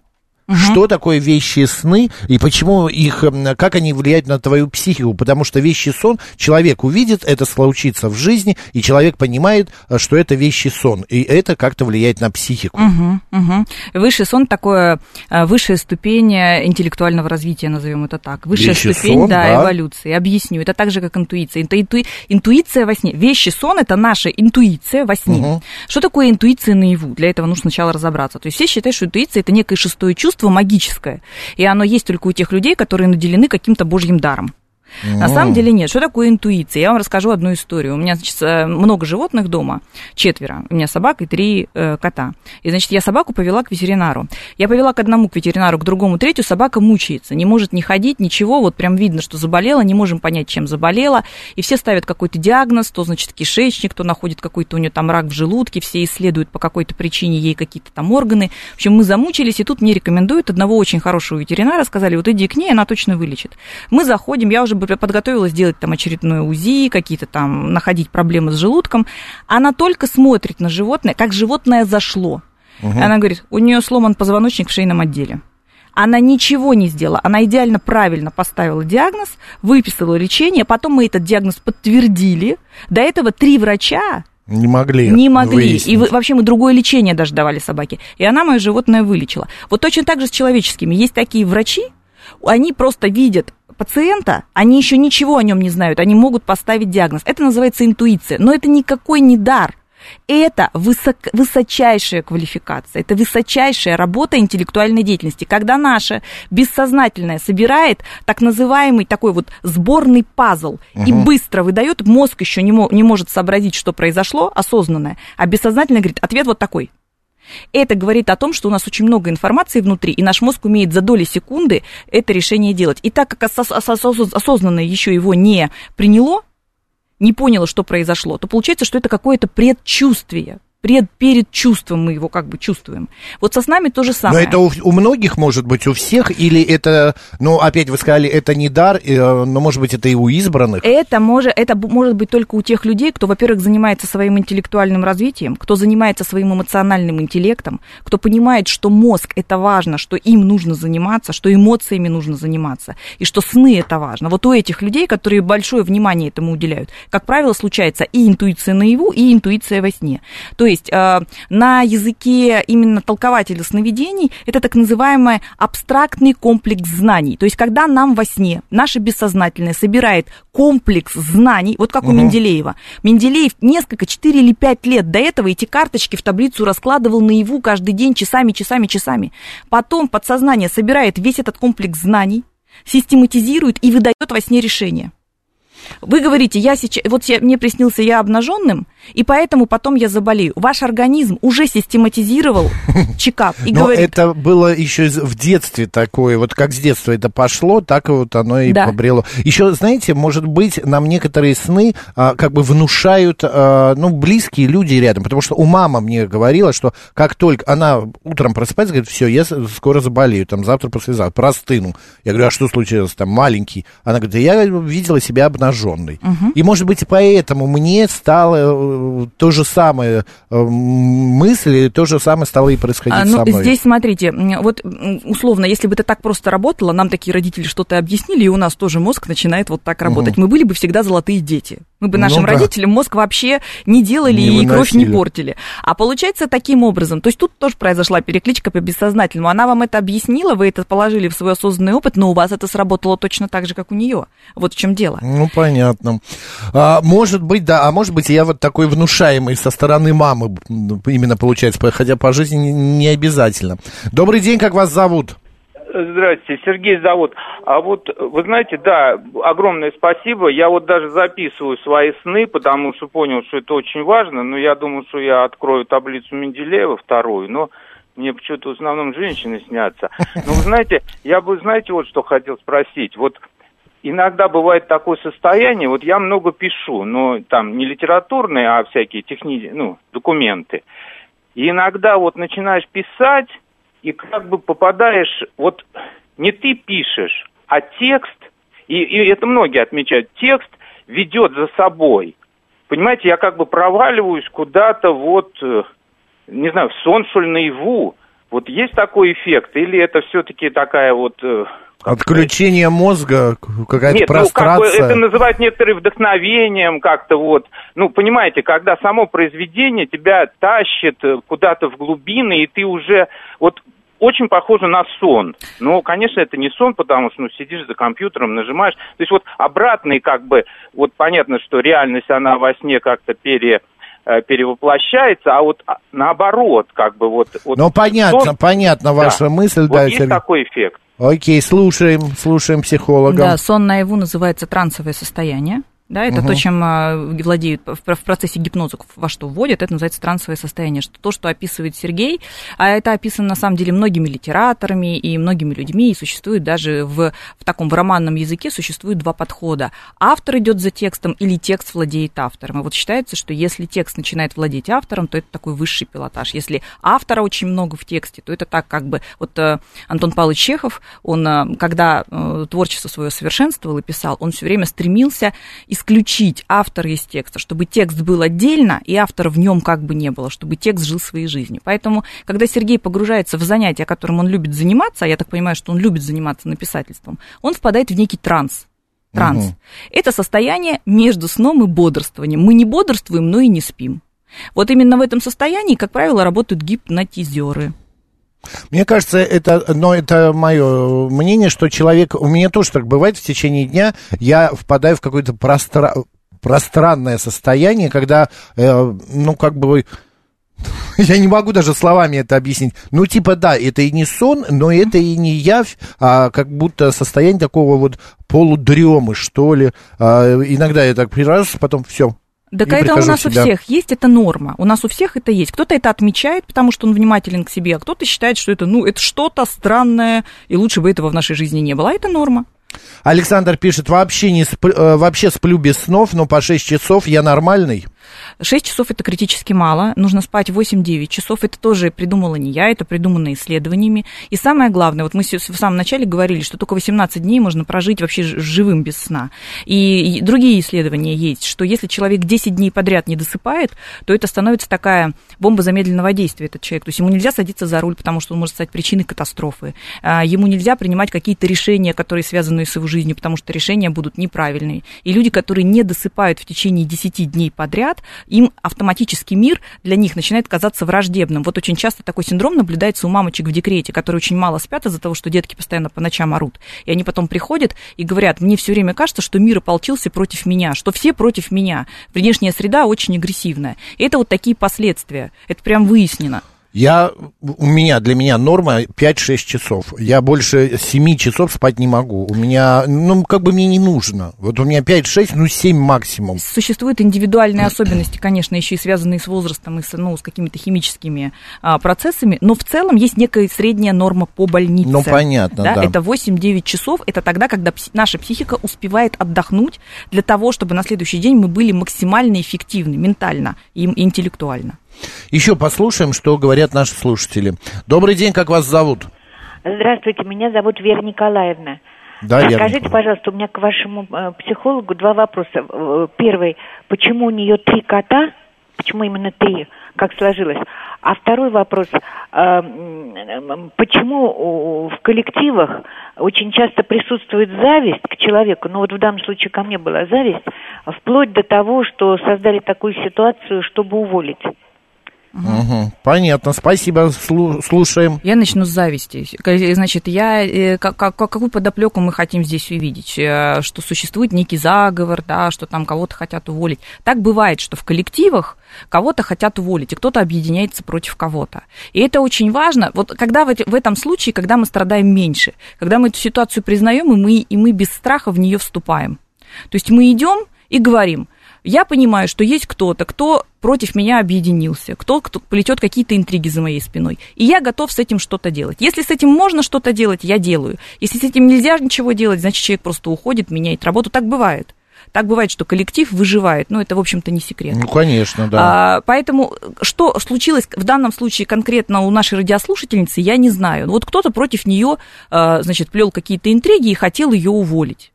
Угу. Что такое вещи сны и почему их, как они влияют на твою психику? Потому что вещи сон человек увидит, это случится в жизни, и человек понимает, что это вещи сон, и это как-то влияет на психику. Угу, угу. Высший сон такое э, высшая ступень э, интеллектуального развития, назовем это так. Высшая вещи ступень, сон, да, да, эволюции. Объясню. Это так же, как интуиция. Инту, инту, интуиция во сне. Вещи сон это наша интуиция во сне. Угу. Что такое интуиция наяву? Для этого нужно сначала разобраться. То есть все считают, что интуиция это некое шестое чувство чувство магическое, и оно есть только у тех людей, которые наделены каким-то божьим даром. На самом деле нет. Что такое интуиция? Я вам расскажу одну историю. У меня, значит, много животных дома, четверо. У меня собак и три э, кота. И, значит, я собаку повела к ветеринару. Я повела к одному к ветеринару, к другому, третью. Собака мучается, не может не ходить, ничего. Вот прям видно, что заболела, не можем понять, чем заболела. И все ставят какой-то диагноз, то, значит, кишечник, то находит какой-то у нее там рак в желудке, все исследуют по какой-то причине ей какие-то там органы. В общем, мы замучились, и тут мне рекомендуют одного очень хорошего ветеринара, сказали, вот иди к ней, она точно вылечит. Мы заходим, я уже подготовилась сделать там очередное УЗИ, какие-то там находить проблемы с желудком. Она только смотрит на животное, как животное зашло. Угу. Она говорит, у нее сломан позвоночник в шейном отделе. Она ничего не сделала, она идеально правильно поставила диагноз, выписала лечение, потом мы этот диагноз подтвердили. До этого три врача не могли. Не могли. Выяснить. И вообще мы другое лечение даже давали собаке. И она мое животное вылечила. Вот точно так же с человеческими. Есть такие врачи, они просто видят пациента, они еще ничего о нем не знают, они могут поставить диагноз. Это называется интуиция, но это никакой не дар. Это высок, высочайшая квалификация, это высочайшая работа интеллектуальной деятельности, когда наше бессознательное собирает так называемый такой вот сборный пазл угу. и быстро выдает, мозг еще не, мо, не может сообразить, что произошло, осознанное, а бессознательное говорит, ответ вот такой, это говорит о том, что у нас очень много информации внутри, и наш мозг умеет за доли секунды это решение делать. И так как осознанно еще его не приняло, не поняло, что произошло, то получается, что это какое-то предчувствие пред, перед чувством мы его как бы чувствуем. Вот со снами то же самое. Но это у, у многих может быть, у всех, или это, ну, опять вы сказали, это не дар, э, но, может быть, это и у избранных? Это может, это может быть только у тех людей, кто, во-первых, занимается своим интеллектуальным развитием, кто занимается своим эмоциональным интеллектом, кто понимает, что мозг это важно, что им нужно заниматься, что эмоциями нужно заниматься, и что сны это важно. Вот у этих людей, которые большое внимание этому уделяют, как правило, случается и интуиция наяву, и интуиция во сне. То есть э, на языке именно толкователя сновидений это так называемый абстрактный комплекс знаний. То есть когда нам во сне наше бессознательное собирает комплекс знаний, вот как угу. у Менделеева. Менделеев несколько, 4 или 5 лет до этого эти карточки в таблицу раскладывал наяву каждый день часами, часами, часами. Потом подсознание собирает весь этот комплекс знаний, систематизирует и выдает во сне решение. Вы говорите, я сейчас, вот я, мне приснился я обнаженным, и поэтому потом я заболею. Ваш организм уже систематизировал чекап и Но говорит... это было еще в детстве такое, вот как с детства это пошло, так вот оно и да. побрело. Еще, знаете, может быть, нам некоторые сны а, как бы внушают, а, ну, близкие люди рядом, потому что у мамы мне говорила, что как только она утром просыпается, говорит, все, я скоро заболею, там, завтра, послезавтра, простыну. Я говорю, а что случилось там, маленький? Она говорит, я видела себя обнаженной. Угу. И, может быть, поэтому мне стало то же самое э, мысли, то же самое стало и происходить а, ну, со мной. Здесь, смотрите, вот условно, если бы это так просто работало, нам такие родители что-то объяснили, и у нас тоже мозг начинает вот так работать. Угу. Мы были бы всегда золотые дети. Мы бы нашим ну, да. родителям мозг вообще не делали не и выносили. кровь не портили. А получается таким образом, то есть тут тоже произошла перекличка по бессознательному. Она вам это объяснила, вы это положили в свой осознанный опыт, но у вас это сработало точно так же, как у нее. Вот в чем дело. Ну, понятно. А, может быть, да, а может быть, я вот такой внушаемый со стороны мамы именно получается, хотя по жизни не обязательно. Добрый день, как вас зовут? Здрасте, Сергей зовут. А вот, вы знаете, да, огромное спасибо. Я вот даже записываю свои сны, потому что понял, что это очень важно. Но я думал, что я открою таблицу Менделеева вторую, но мне почему-то в основном женщины снятся. Но вы знаете, я бы, знаете, вот что хотел спросить. Вот иногда бывает такое состояние, вот я много пишу, но там не литературные, а всякие технические, ну, документы. И иногда вот начинаешь писать, и как бы попадаешь, вот не ты пишешь, а текст, и, и это многие отмечают, текст ведет за собой. Понимаете, я как бы проваливаюсь куда-то вот, э, не знаю, в сон, что ли, наяву. Вот есть такой эффект? Или это все-таки такая вот... э, Отключение мозга, какая-то Нет, ну, как бы прострация. это называют некоторые вдохновением как-то вот. Ну, понимаете, когда само произведение тебя тащит э, куда-то в глубины, и ты уже вот очень похоже на сон. Но, конечно, это не сон, потому что ну, сидишь за компьютером, нажимаешь. То есть вот обратный как бы, вот понятно, что реальность, она во сне как-то пере э, перевоплощается, а вот а, наоборот, как бы вот... вот Ну, понятно, сон- понятно ваша Да. мысль, Вот да, есть Сергей. такой эффект. Окей, слушаем, слушаем психолога. Да, сон наяву называется трансовое состояние. Да, это Мгм. то, чем а, владеют в, процессе гипноза, во что вводят, это называется трансовое состояние. Что, то, что описывает Сергей, а это описано на самом деле многими литераторами и многими людьми, и существует даже в, в таком в романном языке существует два подхода. Автор идет за текстом или текст владеет автором. И вот считается, что если текст начинает владеть автором, то это такой высший пилотаж. Если автора очень много в тексте, то это так как бы... Вот э, Антон Павлович Чехов, он, э, когда э, творчество свое совершенствовал и писал, он все время стремился исключить автора из текста, чтобы текст был отдельно, и автора в нем как бы не было, чтобы текст жил своей жизнью. Поэтому, когда Сергей погружается в занятие, которым он любит заниматься, а я так понимаю, что он любит заниматься написательством, он впадает в некий транс. Транс. Мгм. Это состояние между сном и бодрствованием. Мы не бодрствуем, но и не спим. Вот именно в этом состоянии, как правило, работают гипнотизеры. Мне кажется, это, но это мое мнение, что человек, у меня тоже так бывает в течение дня, я впадаю в какое-то простра- пространное состояние, когда, э, ну, как бы, я не могу даже словами это объяснить. Ну, типа, да, это и не сон, но это и не явь, а как будто состояние такого вот полудремы, что ли. А, иногда я так раз, потом все. Так это у нас у всех есть, это норма. У нас у всех это есть. Кто-то это отмечает, потому что он внимателен к себе, а кто-то считает, что это, ну, это что-то странное, и лучше бы этого в нашей жизни не было. А это норма. Александр пишет, вообще, не сп- э, вообще сплю без снов, но по 6 часов я нормальный. 6 часов это критически мало, нужно спать 8-9 часов, это тоже придумала не я, это придумано исследованиями. И самое главное, вот мы в самом начале говорили, что только 18 дней можно прожить вообще живым без сна. И, и другие исследования есть, что если человек 10 дней подряд не досыпает, то это становится такая бомба замедленного действия, этот человек. То есть ему нельзя садиться за руль, потому что он может стать причиной катастрофы. А, Ему нельзя принимать какие-то решения, которые связаны с его жизнью, потому что решения будут неправильные. И люди, которые не досыпают в течение 10 дней подряд, им автоматически мир для них начинает казаться враждебным. Вот очень часто такой синдром наблюдается у мамочек в декрете, которые очень мало спят из-за того, что детки постоянно по ночам орут. И они потом приходят и говорят, мне все время кажется, что мир ополчился против меня, что все против меня. Внешняя среда очень агрессивная. И это вот такие последствия. Это прям выяснено. Я, у меня, для меня норма 5-6 часов. Я больше 7 часов спать не могу. У меня, ну, как бы мне не нужно. Вот у меня 5-6, ну, 7 максимум. Существуют индивидуальные особенности, конечно, еще и связанные с возрастом и с, ну, с какими-то химическими а, процессами, но в целом есть некая средняя норма по больнице. Ну, понятно, да. Это 8-9 часов, это тогда, когда пси- наша психика успевает отдохнуть для того, чтобы на следующий день мы были максимально эффективны ментально и интеллектуально. Еще послушаем, что говорят наши слушатели. Добрый день, как вас зовут? Здравствуйте, меня зовут Вера Николаевна. Да, Скажите, Николаевна. пожалуйста, у меня к вашему э, психологу два вопроса. Э, Первый, почему у нее три кота? Почему именно три? Как сложилось? А второй вопрос, э, почему в коллективах очень часто присутствует зависть к человеку, ну вот в данном случае ко мне была зависть, вплоть до того, что создали такую ситуацию, чтобы уволить. Мгм. Понятно, спасибо, слу- слушаем. Я начну с зависти. К- Значит, я, э, как, как- какую подоплеку мы хотим здесь увидеть? Э, Что существует некий заговор, да, что там кого-то хотят уволить. Так бывает, что в коллективах кого-то хотят уволить, и кто-то объединяется против кого-то. И это очень важно. Вот когда в, в этом случае, когда мы страдаем меньше, когда мы эту ситуацию признаем, и мы, и мы без страха в нее вступаем. То есть мы идем и говорим, я понимаю, что есть кто-то, кто против меня объединился, кто, кто плетет какие-то интриги за моей спиной. И я готов с этим что-то делать. Если с этим можно что-то делать, я делаю. Если с этим нельзя ничего делать, значит, человек просто уходит, меняет работу. Так бывает. Так бывает, что коллектив выживает. Но это, в общем-то, не секрет. Ну, конечно, да. А, поэтому что случилось в данном случае конкретно у нашей радиослушательницы, я не знаю. Вот кто-то против нее, а, значит, плел какие-то интриги и хотел ее уволить.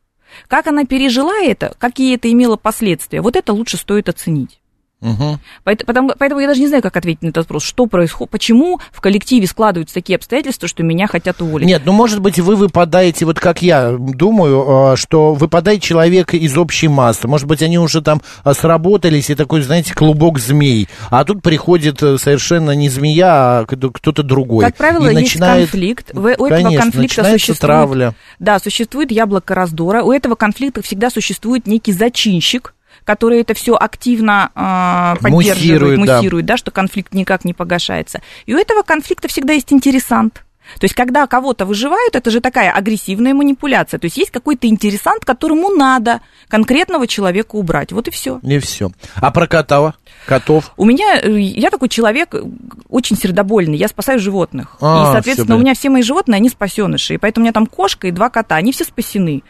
Как она пережила это, какие это имело последствия, вот это лучше стоит оценить. Мгм. Поэт- Потому, поэтому я даже не знаю, как ответить на этот вопрос. Что происходит, почему в коллективе складываются такие обстоятельства, что меня хотят уволить? Нет, ну может быть вы выпадаете, вот как я думаю, э, что выпадает человек из общей массы. Может быть они уже там э, сработались и такой, знаете, клубок змей. А тут приходит э, совершенно не змея, а кто- кто-то другой. Как правило, И есть начинает- конфликт. У этого Конечно, конфликта существует, травля. Да, существует яблоко раздора. У этого конфликта всегда существует некий зачинщик, который это все активно э, поддерживает, Муссирует, да. муссирует, да, что конфликт никак не погашается. И у этого конфликта всегда есть интересант. То есть, когда кого-то выживают, это же такая агрессивная манипуляция. То есть, есть какой-то интересант, которому надо конкретного человека убрать. Вот и все. И все. А про кота? Котов? У меня, э, я такой человек э, очень сердобольный, я спасаю животных. А, и, соответственно, всё, у меня все мои животные, они спасеныши. И поэтому у меня там кошка и два кота, они все спасены.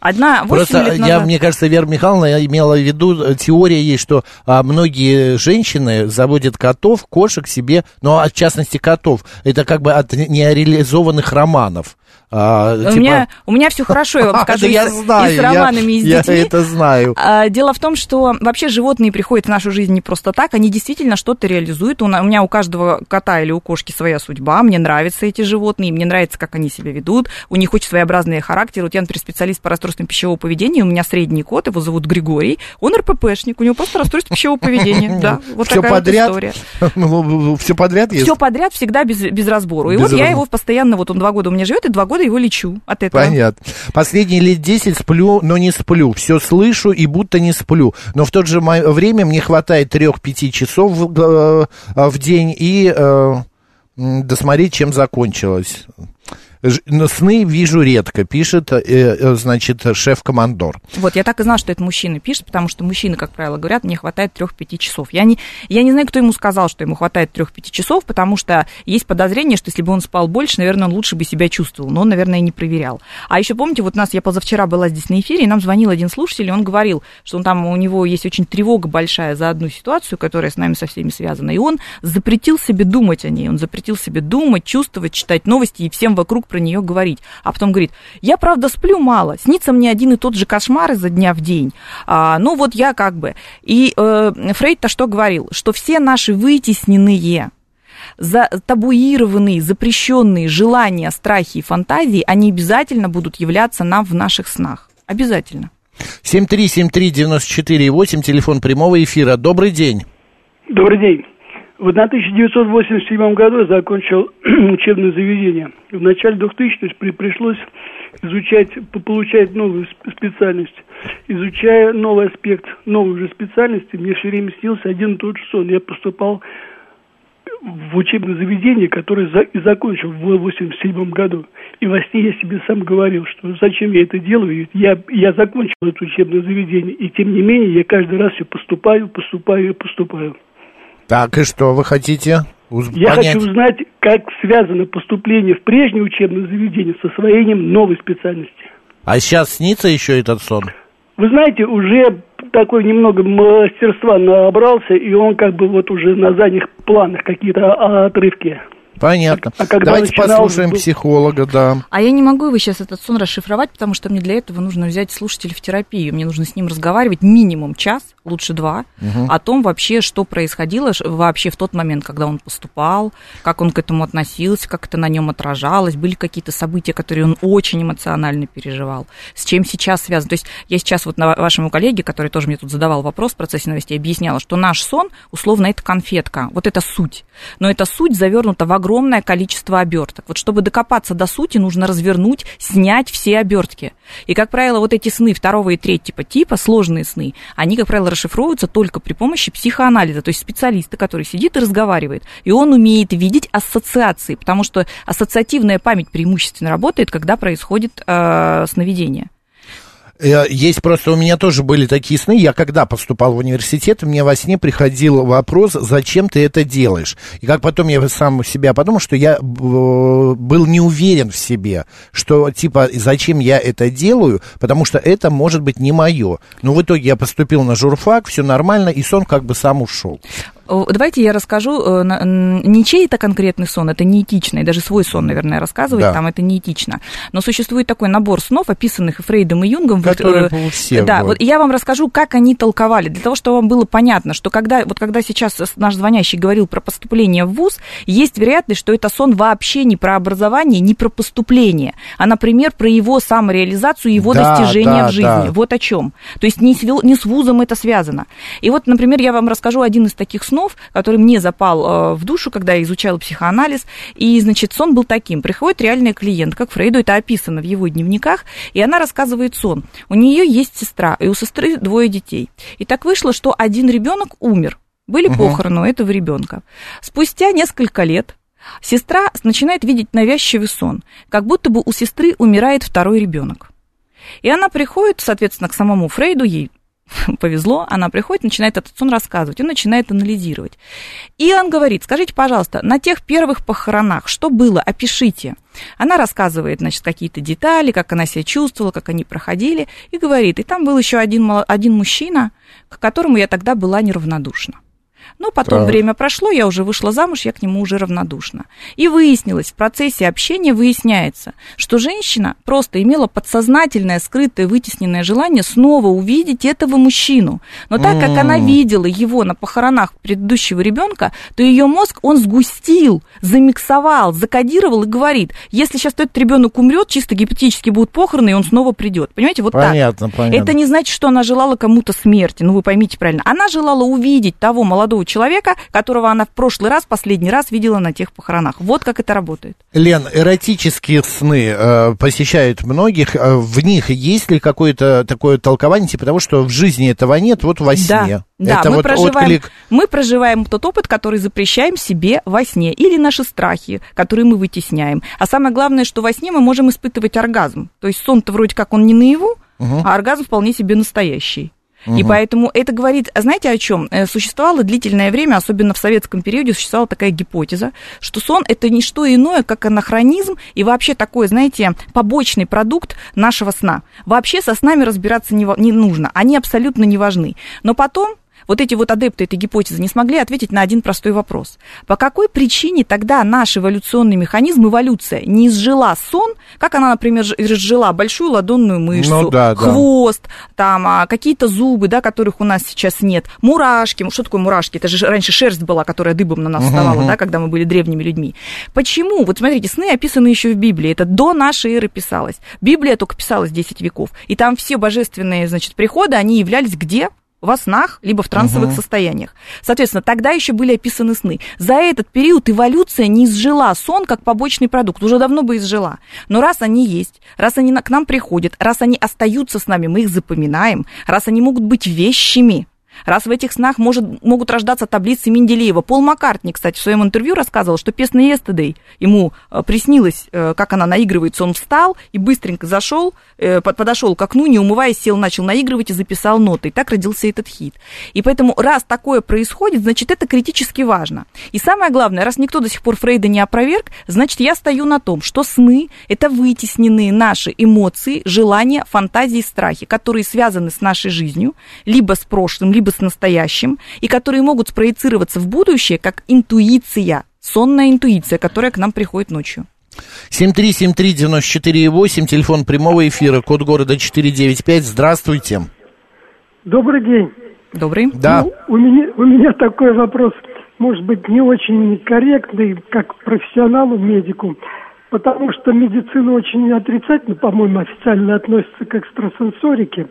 Одна 8 Просто лет я, назад... мне кажется, Вера Михайловна имела в виду, э, теория есть, что а, многие женщины заводят котов, кошек себе, ну, а в частности котов. Это как бы от нереализованных романов. А, У, типа- меня, у меня все хорошо, я вам скажу, я с- знаю, и с романами, и с я, детьми. я это знаю. А, Дело в том, что вообще животные приходят в нашу жизнь не просто так, они действительно что-то реализуют. У у меня у каждого кота или у кошки своя судьба, мне нравятся эти животные, мне нравится, как они себя ведут, у них очень своеобразные характеры. Вот я, например, специалист по расстройствам пищевого поведения, у меня средний кот, его зовут Григорий, он РППшник, у него просто расстройство пищевого поведения, да, вот такая вот подряд? история. Все подряд есть? Все подряд, всегда без, без разбору. И Без вот я разбора. его постоянно, вот он два года у меня живет, и два года его лечу от этого. Понятно. Последние лет 10 сплю, но не сплю. Все слышу и будто не сплю. Но в то же время мне хватает 3-5 часов в, э, в день и э, досмотреть, чем закончилось. Сны вижу редко, пишет, э, э, значит, шеф-командор. Вот, я так и знала, что это мужчина пишет, потому что мужчины, как правило, говорят, мне хватает 3-5 часов. Я не, я не знаю, кто ему сказал, что ему хватает 3-5 часов, потому что есть подозрение, что если бы он спал больше, наверное, он лучше бы себя чувствовал, но он, наверное, не проверял. А еще помните, вот нас, я позавчера была здесь на эфире, и нам звонил один слушатель, и он говорил, что он там, у него есть очень тревога большая за одну ситуацию, которая с нами со всеми связана, и он запретил себе думать о ней, он запретил себе думать, чувствовать, читать новости и всем вокруг про нее говорить. А потом говорит, я, правда, сплю мало, снится мне один и тот же кошмар изо дня в день. А, ну, вот я как бы. И э, Фрейд-то что говорил? Что все наши вытесненные за табуированные, запрещенные желания, страхи и фантазии, они обязательно будут являться нам в наших снах. Обязательно. 7373948, телефон прямого эфира. Добрый день. Добрый день. В 1987 году я закончил учебное заведение. В начале 2000-х при- пришлось изучать, по- получать новую сп- специальность. Изучая новый аспект новой уже специальности, мне все время снился один и тот же сон. Я поступал в учебное заведение, которое за- и закончил в 87 году. И во сне я себе сам говорил, что зачем я это делаю, я, я закончил это учебное заведение, и тем не менее я каждый раз все поступаю, поступаю и поступаю. Так, и что вы хотите уз- Я понять? хочу узнать, как связано поступление в прежнее учебное заведение с освоением новой специальности. А сейчас снится еще этот сон? Вы знаете, уже такой немного мастерства набрался, и он как бы вот уже на задних планах какие-то о- отрывки Понятно. А когда Давайте начинал- послушаем психолога, да. А я не могу его сейчас этот сон расшифровать, потому что мне для этого нужно взять слушателя в терапию. Мне нужно с ним разговаривать минимум час, лучше два, Мгм. о том вообще, что происходило вообще в тот момент, когда он поступал, как он к этому относился, как это на нем отражалось, были какие-то события, которые он очень эмоционально переживал, с чем сейчас связано. То есть я сейчас вот на вашему коллеге, который тоже мне тут задавал вопрос в процессе новостей, объясняла, что наш сон, условно, это конфетка, вот это суть. Но эта суть завернута в огромное количество оберток. Вот чтобы докопаться до сути, нужно развернуть, снять все обертки. И, как правило, вот эти сны второго и третьего типа, сложные сны, они, как правило, расшифровываются только при помощи психоанализа, то есть специалиста, который сидит и разговаривает. И он умеет видеть ассоциации, потому что ассоциативная память преимущественно работает, когда происходит э, сновидение. Э, Есть просто у меня тоже были такие сны. Я когда поступал в университет, мне во сне приходил вопрос, зачем ты это делаешь? И как потом я сам себя подумал, что я э, был не уверен в себе, что типа зачем я это делаю, потому что это может быть не мое. Но в итоге я поступил на журфак, все нормально, и сон как бы сам ушел. Давайте я расскажу, э, не чей это конкретный сон, это неэтично, и даже свой сон, наверное, рассказывать Да. там это неэтично. Но существует такой набор снов, описанных и Фрейдом, и Юнгом. Вот, Которые э, у всех Да, бывают. вот я вам расскажу, как они толковали, для того, чтобы вам было понятно, что когда, вот когда сейчас наш звонящий говорил про поступление в ВУЗ, есть вероятность, что это сон вообще не про образование, не про поступление, а, например, про его самореализацию, его Да, достижения да, в жизни. да. Вот о чем. То есть не с, не с вузом это связано. И вот, например, я вам расскажу один из таких снов, который мне запал э, в душу, когда я изучала психоанализ. И, значит, сон был таким. Приходит реальная клиент, как Фрейду, это описано в его дневниках, и она рассказывает сон. У нее есть сестра, и у сестры двое детей. И так вышло, что один ребенок умер. Были Мгм. похороны у этого ребенка. Спустя несколько лет сестра начинает видеть навязчивый сон, как будто бы у сестры умирает второй ребенок. И она приходит, соответственно, к самому Фрейду, ей повезло, она приходит, начинает этот сон рассказывать, он начинает анализировать. И он говорит, скажите, пожалуйста, на тех первых похоронах что было, опишите. Она рассказывает, значит, какие-то детали, как она себя чувствовала, как они проходили, и говорит, и там был еще один, один мужчина, к которому я тогда была неравнодушна. Но потом Так. время прошло, я уже вышла замуж, я к нему уже равнодушна. И выяснилось, в процессе общения выясняется, что женщина просто имела подсознательное, скрытое, вытесненное желание снова увидеть этого мужчину. Но так как она видела его на похоронах предыдущего ребенка, то ее мозг он сгустил, замиксовал, закодировал и говорит, если сейчас этот ребенок умрет, чисто гипотетически будут похороны, и он снова придет. Понимаете, вот Понятно, так. понятно. Это не значит, что она желала кому-то смерти, ну вы поймите правильно. Она желала увидеть того молодого человека, которого она в прошлый раз, последний раз видела на тех похоронах. Вот как это работает. Лен, эротические сны э, посещают многих. Э, В них есть ли какое-то такое толкование, типа того, что в жизни этого нет, вот во сне? Да, да Это мы, вот проживаем, отклик. мы проживаем тот опыт, который запрещаем себе во сне, или наши страхи, которые мы вытесняем. А самое главное, что во сне мы можем испытывать оргазм. То есть сон-то вроде как он не наяву, Мгм. а оргазм вполне себе настоящий. И поэтому это говорит, а знаете о чем? Существовало длительное время, особенно в советском периоде, существовала такая гипотеза, что сон это не что иное, как анахронизм и вообще такой, знаете, побочный продукт нашего сна. Вообще со снами разбираться не, не нужно, они абсолютно не важны. Но потом вот эти вот адепты этой гипотезы не смогли ответить на один простой вопрос. По какой причине тогда наш эволюционный механизм, эволюция, не изжила сон, как она, например, изжила большую ладонную мышцу, Ну да, да. хвост, там а, какие-то зубы, да, которых у нас сейчас нет, мурашки. Что такое мурашки? Это же раньше шерсть была, которая дыбом на нас вставала, мгм. да, когда мы были древними людьми. Почему? Вот смотрите, сны описаны еще в Библии. Это до нашей эры писалось. Библия только писалась 10 веков. И там все божественные, значит, приходы, они являлись где? Во снах, либо в трансовых Мгм. состояниях. Соответственно, тогда еще были описаны сны. За этот период эволюция не изжила сон как побочный продукт, уже давно бы изжила. Но раз они есть, раз они к нам приходят, раз они остаются с нами, мы их запоминаем, раз они могут быть вещими, Раз в этих снах может, могут рождаться таблицы Менделеева. Пол Маккартни, кстати, в своем интервью рассказывал, что песня Yesterday ему э, приснилось, э, как она наигрывается. Он встал и быстренько зашел, э, под- подошел к окну, не умываясь, сел, начал наигрывать и записал ноты. И так родился этот хит. И поэтому, раз такое происходит, значит, это критически важно. И самое главное, раз никто до сих пор Фрейда не опроверг, значит, я стою на том, что сны – это вытесненные наши эмоции, желания, фантазии, страхи, которые связаны с нашей жизнью, либо с прошлым, либо с настоящим, и которые могут спроецироваться в будущее как интуиция. сонная интуиция, которая к нам приходит ночью. 7373948, телефон прямого эфира, код города 495. Здравствуйте. Добрый день. Добрый. Да. Ну, у, меня, у меня такой вопрос, может быть, не очень корректный, как профессионалу, медику, потому что медицина очень отрицательно, по-моему, официально относится к экстрасенсорике.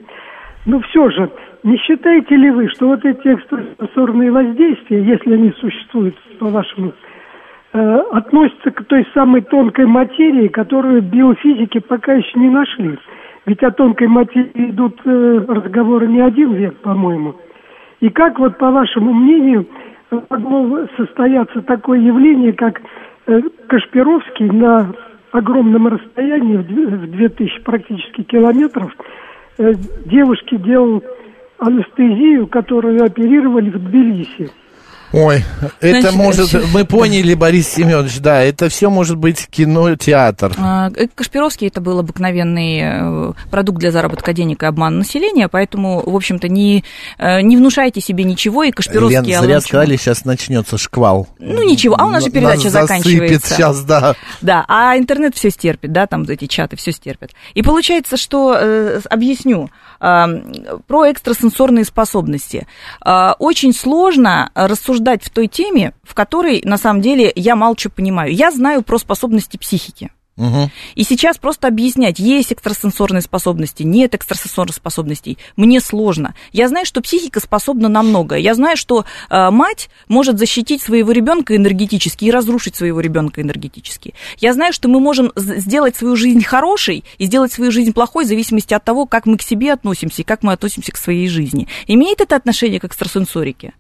Но все же, не считаете ли вы, что вот эти экстрасенсорные воздействия, если они существуют, по-вашему, э, относятся к той самой тонкой материи, которую биофизики пока еще не нашли? Ведь о тонкой материи идут э, разговоры не один век, по-моему. И как вот, по вашему мнению, могло состояться такое явление, как э, Кашпировский на огромном расстоянии, в две- в 2000 практически километров, девушке делал анестезию, которую оперировали в Тбилиси. Ой, это Значит, может... значит, Мы поняли, Борис Семенович, да, это все может быть кино, театр. А, э, Кашпировский это был обыкновенный э, продукт для заработка денег и обмана населения, поэтому, в общем-то, не, э, не внушайте себе ничего, и Лен, Кашпировский... зря Алан сказали, сейчас начнется шквал. Ну ничего, а у нас же передача нас заканчивается. сейчас, да. Да, а интернет все стерпит, да, там эти чаты все стерпят. И получается, что, э, объясню, э, про экстрасенсорные способности. Э, очень сложно рассуждать в той теме, в которой, на самом деле, я мало что понимаю. Я знаю про способности психики. Мгм. И сейчас просто объяснять, есть экстрасенсорные способности, нет экстрасенсорных способностей, мне сложно. Я знаю, что психика способна на многое. Я знаю, что э, мать может защитить своего ребенка энергетически и разрушить своего ребенка энергетически. Я знаю, что мы можем сделать свою жизнь хорошей и сделать свою жизнь плохой в зависимости от того, как мы к себе относимся и как мы относимся к своей жизни. Имеет это отношение к экстрасенсорике?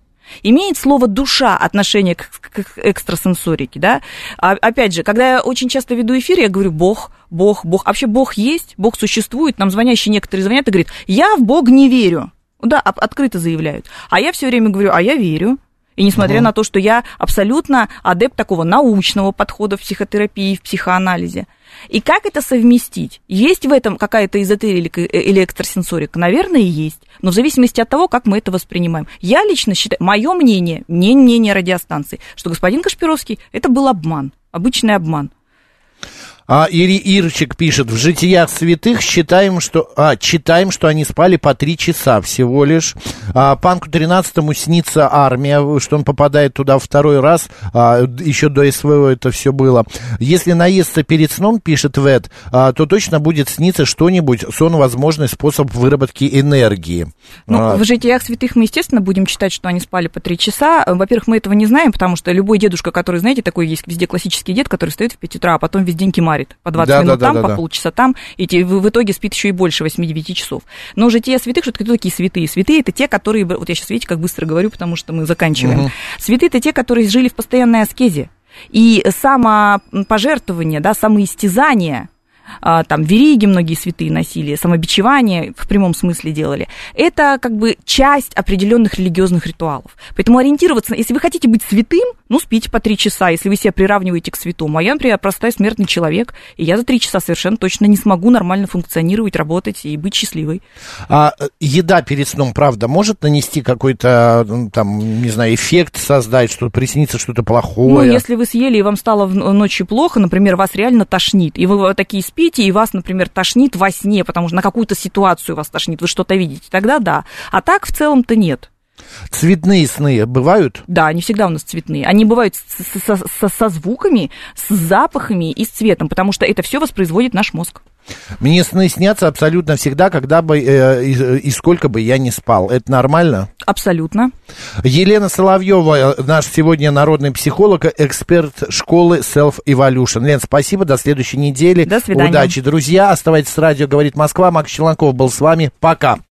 Имеет слово душа отношение к, к- экстрасенсорике, да? А, опять же, когда я очень часто веду эфир, я говорю, Бог, Бог, Бог. Вообще Бог есть, Бог существует. Нам звонящие некоторые звонят и говорят, я в Бога не верю. Да, открыто заявляют. А я все время говорю, а я верю. И несмотря на то, что я абсолютно адепт такого научного подхода в психотерапии, в психоанализе. И как это совместить? Есть в этом какая-то эзотерика или экстрасенсорика? Наверное, есть. Но в зависимости от того, как мы это воспринимаем. Я лично считаю, мое мнение, не мнение радиостанции, что господин Кашпировский, это был обман, обычный обман. А Ири Ирчик пишет, в житиях святых считаем, что, а, читаем, что они спали по три часа всего лишь. А, Панку 13 снится армия, что он попадает туда второй раз, а, еще до СВО это все было. Если наесться перед сном, пишет Вет, а, то точно будет сниться что-нибудь, сон возможный способ выработки энергии. Ну, А, в житиях святых мы, естественно, будем читать, что они спали по три часа. Во-первых, мы этого не знаем, потому что любой дедушка, который, знаете, такой есть везде классический дед, который встает в 5 утра, а потом весь день кемарит. По 20 Да, минут да, там, да, по да. полчаса там, и те- в, итоге спит еще и больше 8-9 часов. Но жития святых, что кто такие святые? Святые это те, которые, вот я сейчас, видите, как быстро говорю, потому что мы заканчиваем. Мгм. Святые это те, которые жили в постоянной аскезе. И самопожертвование, да, самоистязание, там вериги многие святые носили, самобичевание в прямом смысле делали. Это как бы часть определенных религиозных ритуалов. Поэтому ориентироваться, если вы хотите быть святым, ну, спите по три часа, если вы себя приравниваете к святому. А я, например, простой смертный человек, и я за три часа совершенно точно не смогу нормально функционировать, работать и быть счастливой. А э, еда перед сном, правда, может нанести какой-то, м, там, не знаю, эффект создать, что приснится что-то Ну, плохое? если вы съели, и вам стало ночью плохо, например, вас реально тошнит, и вы такие спите, и вас, например, тошнит во сне, потому что на какую-то ситуацию вас тошнит, вы что-то видите, тогда да. А так в целом-то нет. Цветные сны бывают? Да, они всегда у нас цветные. Они бывают со, со- со звуками, с запахами и с цветом, потому что это все воспроизводит наш мозг. Мне сны снятся абсолютно всегда, когда бы э, и, и сколько бы я не спал. Это нормально? Абсолютно. Елена Соловьева, э, наш сегодня народный психолог, эксперт школы Self Evolution. Лен, спасибо, до следующей недели. До свидания. Удачи, друзья. Оставайтесь с радио «Говорит Москва». Макс Челноков был с вами. Пока.